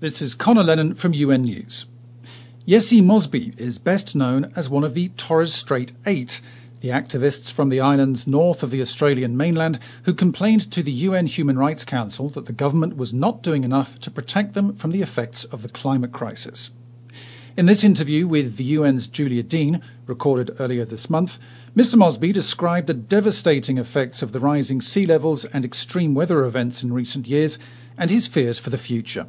This is Conor Lennon from UN News. Yessie Mosby is best known as one of the Torres Strait Eight, the activists from the islands north of the Australian mainland who complained to the UN Human Rights Council that the government was not doing enough to protect them from the effects of the climate crisis. In this interview with the UN's Julia Dean, recorded earlier this month, Mr. Mosby described the devastating effects of the rising sea levels and extreme weather events in recent years and his fears for the future.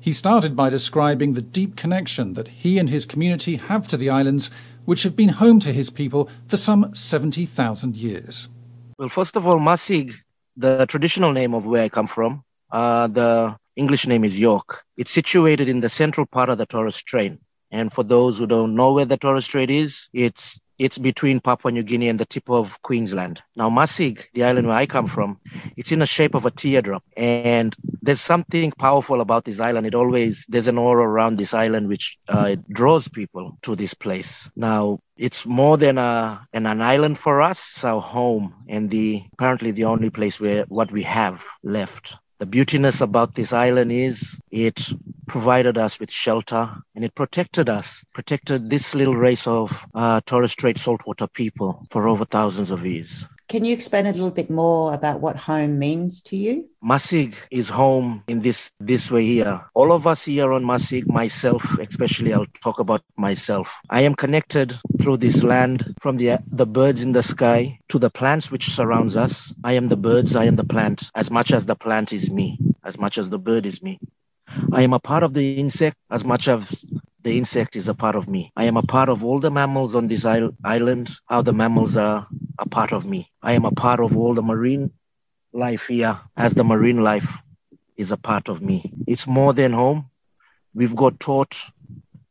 He started by describing the deep connection that he and his community have to the islands, which have been home to his people for some 70,000 years. Well, first of all, Masig, the traditional name of where I come from, uh, the English name is Yorke. It's situated in the central part of the Torres Strait. And for those who don't know where the Torres Strait is, it's it's between Papua New Guinea and the tip of Queensland. Now, Masig, the island where I come from, it's in the shape of a teardrop. And there's something powerful about this island. It always, there's an aura around this island which uh, draws people to this place. Now, it's more than a, an, an island for us. It's our home and the apparently the only place where what we have left. The beautiness about this island is it provided us with shelter and it protected us, protected this little race of uh, Torres Strait saltwater people for over thousands of years. Can you explain a little bit more about what home means to you? Masig is home in this this way here. All of us here on Masig, myself especially, I'll talk about myself. I am connected through this land from the the birds in the sky to the plants which surrounds us. I am the birds, I am the plant, as much as the plant is me, as much as the bird is me. I am a part of the insect as much as the insect is a part of me. I am a part of all the mammals on this island, how the mammals are a part of me. I am a part of all the marine life here, as the marine life is a part of me. It's more than home. We've got taught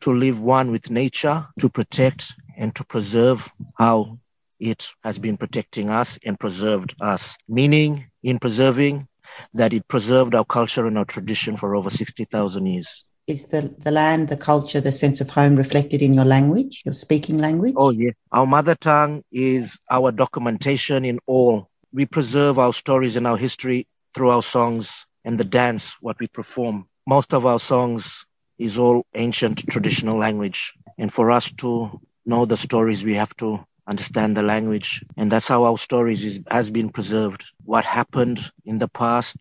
to live one with nature, to protect and to preserve how it has been protecting us and preserved us. Meaning, in preserving, that it preserved our culture and our tradition for over 60,000 years. Is the, the land, the culture, the sense of home reflected in your language, your speaking language? Oh, yeah. Our mother tongue is our documentation in all. We preserve our stories and our history through our songs and the dance, what we perform. Most of our songs is all ancient traditional language. And for us to know the stories, we have to understand the language. And that's how our stories is, has been preserved. What happened in the past.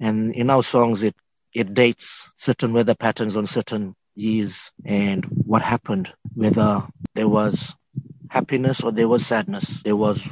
And in our songs, it, it dates certain weather patterns on certain years and what happened, whether there was happiness or there was sadness, there was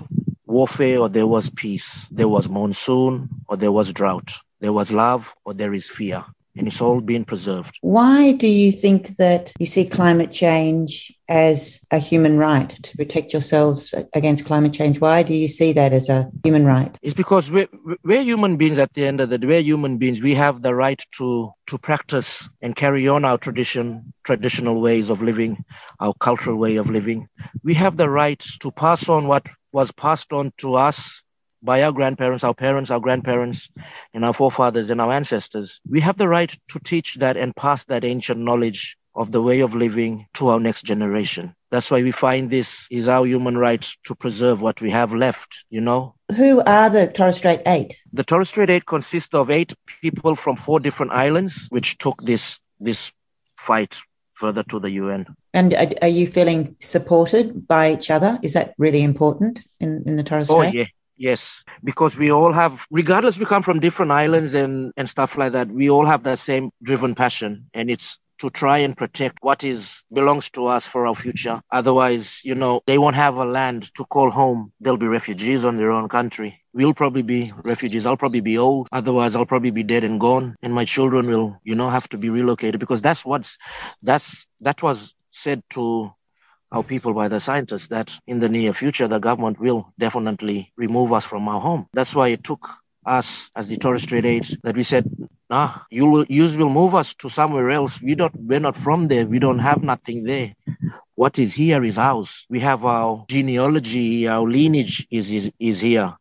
warfare or there was peace, there was monsoon or there was drought, there was love or there is fear and it's all being preserved. Why do you think that you see climate change as a human right to protect yourselves against climate change? Why do you see that as a human right? It's because we're, we're human beings at the end of the day. We're human beings. We have the right to, to practice and carry on our tradition, traditional ways of living, our cultural way of living. We have the right to pass on what was passed on to us by our grandparents, our parents, our grandparents, and our forefathers and our ancestors. We have the right to teach that and pass that ancient knowledge of the way of living to our next generation. That's why we find this is our human right to preserve what we have left, you know? Who are the Torres Strait Eight? The Torres Strait Eight consists of eight people from four different islands, which took this this fight further to the UN. And are you feeling supported by each other? Is that really important in, in the Torres oh, Strait? Oh, yeah. Yes, because we all have, regardless, we come from different islands and, and stuff like that. We all have that same driven passion, and it's to try and protect what is belongs to us for our future. Otherwise, you know, they won't have a land to call home. They'll be refugees on their own country. We'll probably be refugees. I'll probably be old. Otherwise, I'll probably be dead and gone. And my children will, you know, have to be relocated because that's what's that's that was said to our people by the scientists that in the near future the government will definitely remove us from our home. That's why it took us as the Torres Strait Eight that we said, nah, you will you will move us to somewhere else. We don't we're not from there. We don't have nothing there. What is here is ours. We have our genealogy, our lineage is is, is here.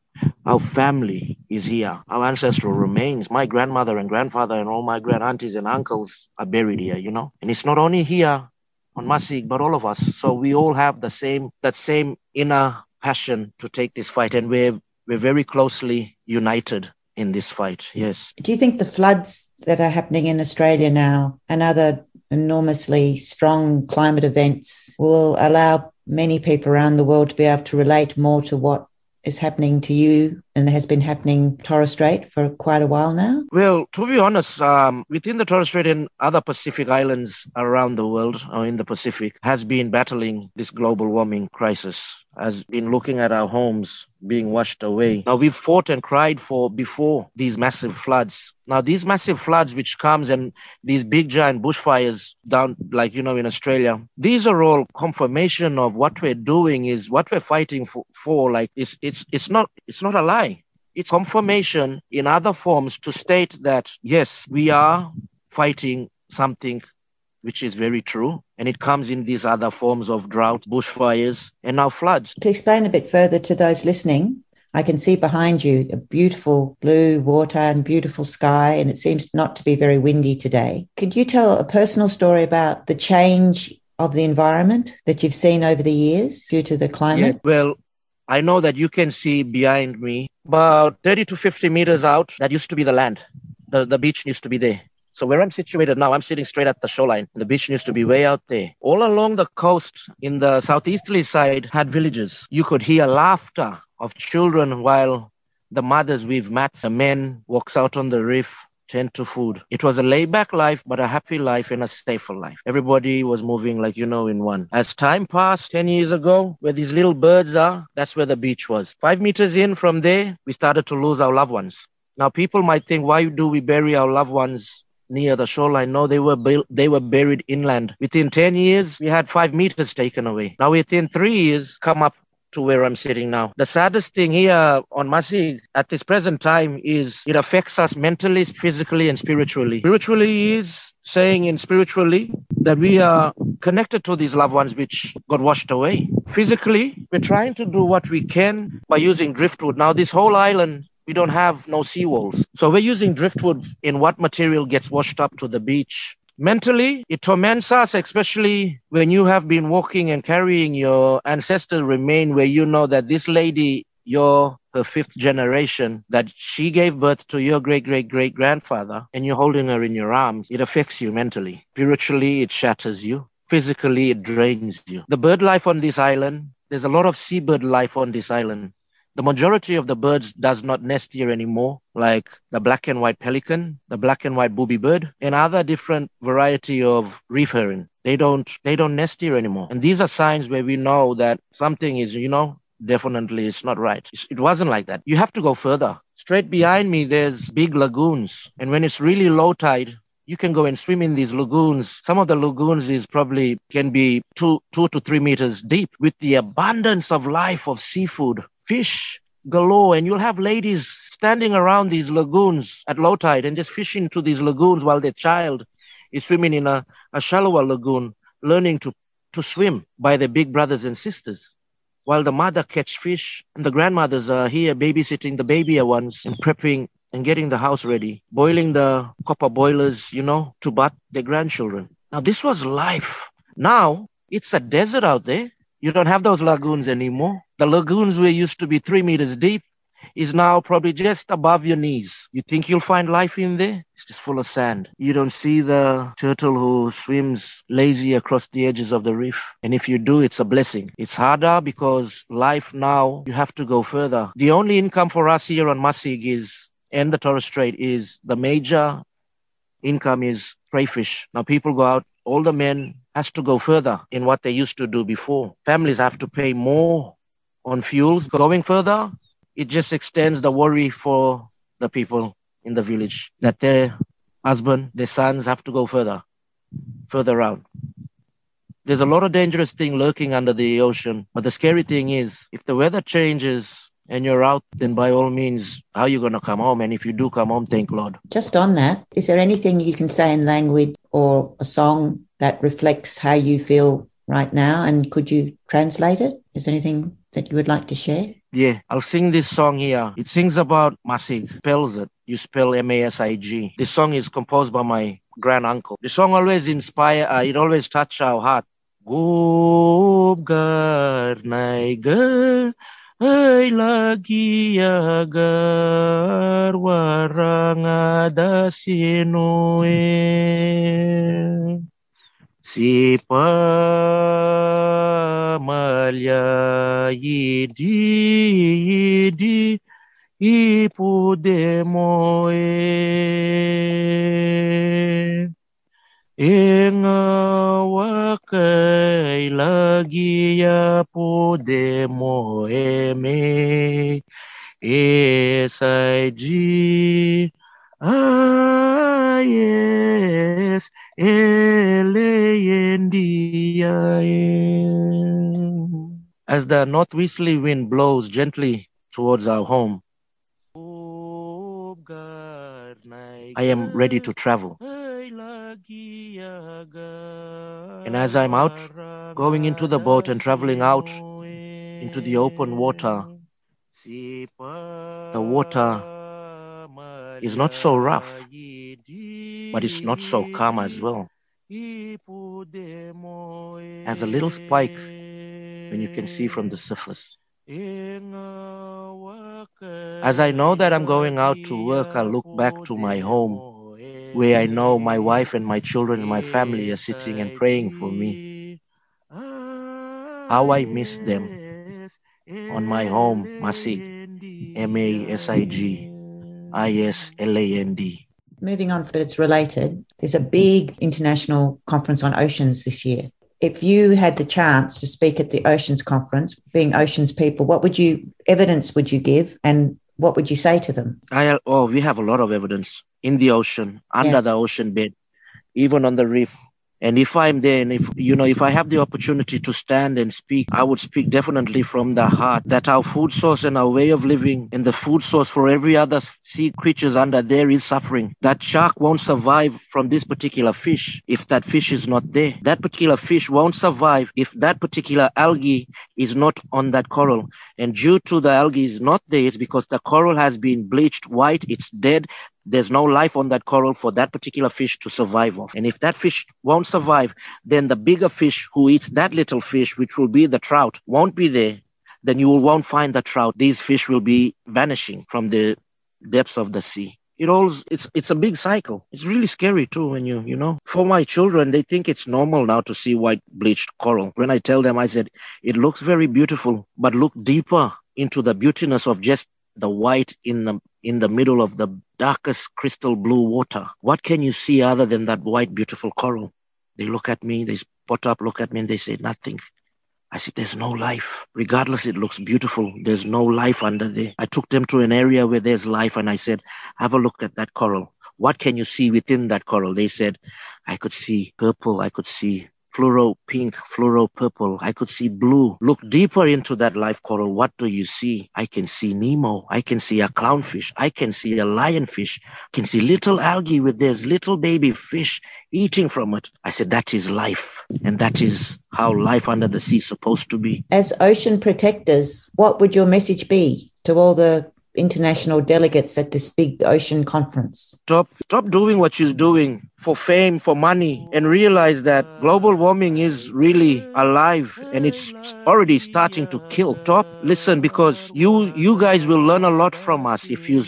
Our family is here. Our ancestral remains. My grandmother and grandfather and all my grand aunties and uncles are buried here, you know. And it's not only here on Masig, but all of us. So we all have the same that same inner passion to take this fight, and we're we're very closely united in this fight. Yes. Do you think the floods that are happening in Australia now and other enormously strong climate events will allow many people around the world to be able to relate more to what is happening to you and has been happening Torres Strait for quite a while now? Well, to be honest, um, within the Torres Strait and other Pacific islands around the world or in the Pacific has been battling this global warming crisis has been looking at our homes being washed away. Now we've fought and cried for before these massive floods. Now these massive floods which comes and these big giant bushfires down like you know in Australia, these are all confirmation of what we're doing is what we're fighting for, for like it's it's it's not it's not a lie. It's confirmation in other forms to state that yes, we are fighting something which is very true. And it comes in these other forms of drought, bushfires, and now floods. To explain a bit further to those listening, I can see behind you a beautiful blue water and beautiful sky, and it seems not to be very windy today. Could you tell a personal story about the change of the environment that you've seen over the years due to the climate? Yeah, well, I know that you can see behind me about 30 to 50 meters out, that used to be the land. The, the beach used to be there. So where I'm situated now, I'm sitting straight at the shoreline. The beach used to be way out there. All along the coast in the southeasterly side had villages. You could hear laughter of children while the mothers weave mats. The men walks out on the reef, tend to food. It was a laid back life, but a happy life and a safer life. Everybody was moving like you know in one. As time passed, 10 years ago, where these little birds are, that's where the beach was. Five meters in from there, we started to lose our loved ones. Now people might think, why do we bury our loved ones near the shoreline. No, they were built, they were buried inland. Within 10 years, we had five meters taken away. Now, within three years, come up to where I'm sitting now. The saddest thing here on Masig at this present time is it affects us mentally, physically, and spiritually. Spiritually is saying in spiritually that we are connected to these loved ones which got washed away. Physically, we're trying to do what we can by using driftwood. Now, this whole island we don't have no seawalls. So we're using driftwood in what material gets washed up to the beach. Mentally, it torments us, especially when you have been walking and carrying your ancestral remain, where you know that this lady, you're her fifth generation, that she gave birth to your great great great grandfather, and you're holding her in your arms. It affects you mentally. Spiritually, it shatters you. Physically, it drains you. The bird life on this island, there's a lot of seabird life on this island the majority of the birds does not nest here anymore, like the black and white pelican, the black and white booby bird, and other different variety of reef heron. They don't they don't nest here anymore. And these are signs where we know that something is, you know, definitely it's not right. It wasn't like that. You have to go further. Straight behind me, there's big lagoons. And when it's really low tide, you can go and swim in these lagoons. Some of the lagoons is probably can be two, two to three meters deep with the abundance of life of seafood fish galore, and you'll have ladies standing around these lagoons at low tide and just fishing to these lagoons while their child is swimming in a, a shallower lagoon, learning to, to swim by their big brothers and sisters. While the mother catch fish and the grandmothers are here babysitting the babyer ones and prepping and getting the house ready, boiling the copper boilers, you know, to bath their grandchildren. Now, this was life. Now, it's a desert out there. You don't have those lagoons anymore. The lagoons where used to be three meters deep is now probably just above your knees. You think you'll find life in there? It's just full of sand. You don't see the turtle who swims lazy across the edges of the reef. And if you do, it's a blessing. It's harder because life now, you have to go further. The only income for us here on Masig is, and the Torres Strait is the major income is crayfish. Now people go out, all the men has to go further in what they used to do before. Families have to pay more on fuels. Going further, it just extends the worry for the people in the village that their husband, their sons have to go further, further out. There's a lot of dangerous thing lurking under the ocean, but the scary thing is if the weather changes and you're out, then by all means, how are you going to come home? And if you do come home, thank Lord. Just on that, is there anything you can say in language or a song that reflects how you feel right now? And could you translate it? Is there anything that you would like to share? Yeah, I'll sing this song here. It sings about Masig, spells it. You spell M-A-S-I-G. This song is composed by my grand uncle. The song always inspire, uh, it always touch our heart. Gub gar Hai lagi agar warang ada sinue. Si pamalya yidi yidi ipu demoe Inga ah, wakai lagi ya pude moeme S-I-G I-S ah, L-A-N-D-I-N As the northwesterly wind blows gently towards our home, I am ready to travel. And as I'm out, going into the boat and traveling out into the open water, the water is not so rough, but it's not so calm as well. As a little spike when you can see from the surface. As I know that I'm going out to work, I look back to my home where I know my wife and my children and my family are sitting and praying for me. How I miss them on my home, Masig, M A S I G I S L A N D. Moving on, but it's related. There's a big international conference on oceans this year. If you had the chance to speak at the Oceans Conference, being oceans people, what would you evidence would you give, and what would you say to them? I oh, we have a lot of evidence in the ocean, under Yeah. the ocean bed, even on the reef. And if I'm there, and if you know, if I have the opportunity to stand and speak, I would speak definitely from the heart that our food source and our way of living and the food source for every other sea creatures under there is suffering. That shark won't survive from this particular fish if that fish is not there. That particular fish won't survive if that particular algae is not on that coral. And due to the algae is not there, it's because the coral has been bleached white, it's dead, there's no life on that coral for that particular fish to survive off. And if that fish won't survive, then the bigger fish who eats that little fish, which will be the trout, won't be there. Then you won't find the trout. These fish will be vanishing from the depths of the sea. It all it's it's a big cycle. It's really scary too when you you know. For my children, they think it's normal now to see white bleached coral. When I tell them, I said it looks very beautiful, but look deeper into the beautiness of just the white in the in the middle of the darkest crystal blue water. What can you see other than that white beautiful coral? They look at me, they spot up, look at me, and they say nothing. I said, There's no life. Regardless, it looks beautiful. There's no life under there. I took them to an area where there's life and I said, Have a look at that coral. What can you see within that coral? They said, I could see purple, I could see fluoro pink, fluoro purple. I could see blue. Look deeper into that life coral. What do you see? I can see Nemo. I can see a clownfish. I can see a lionfish. I can see little algae with this little baby fish eating from it. I said, that is life. And that is how life under the sea is supposed to be. As ocean protectors, what would your message be to all the international delegates at this big ocean conference? Stop, stop doing what she's doing for fame, for money, and realize that global warming is really alive and it's already starting to kill. Stop, listen, because you, you guys will learn a lot from us if you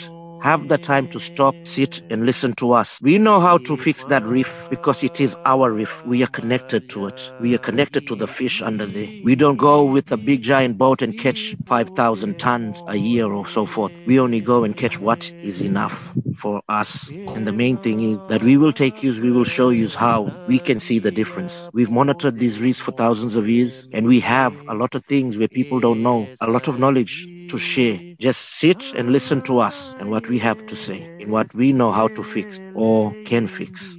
have the time to stop, sit, and listen to us. We know how to fix that reef because it is our reef. We are connected to it. We are connected to the fish under there. We don't go with a big giant boat and catch 5,000 tons a year or so forth. We only go and catch what is enough for us. And the main thing is that we will take you, we will show you how we can see the difference. We've monitored these reefs for thousands of years, and we have a lot of things where people don't know, a lot of knowledge to share. Just sit and listen to us and what we have to say and what we know how to fix or can fix.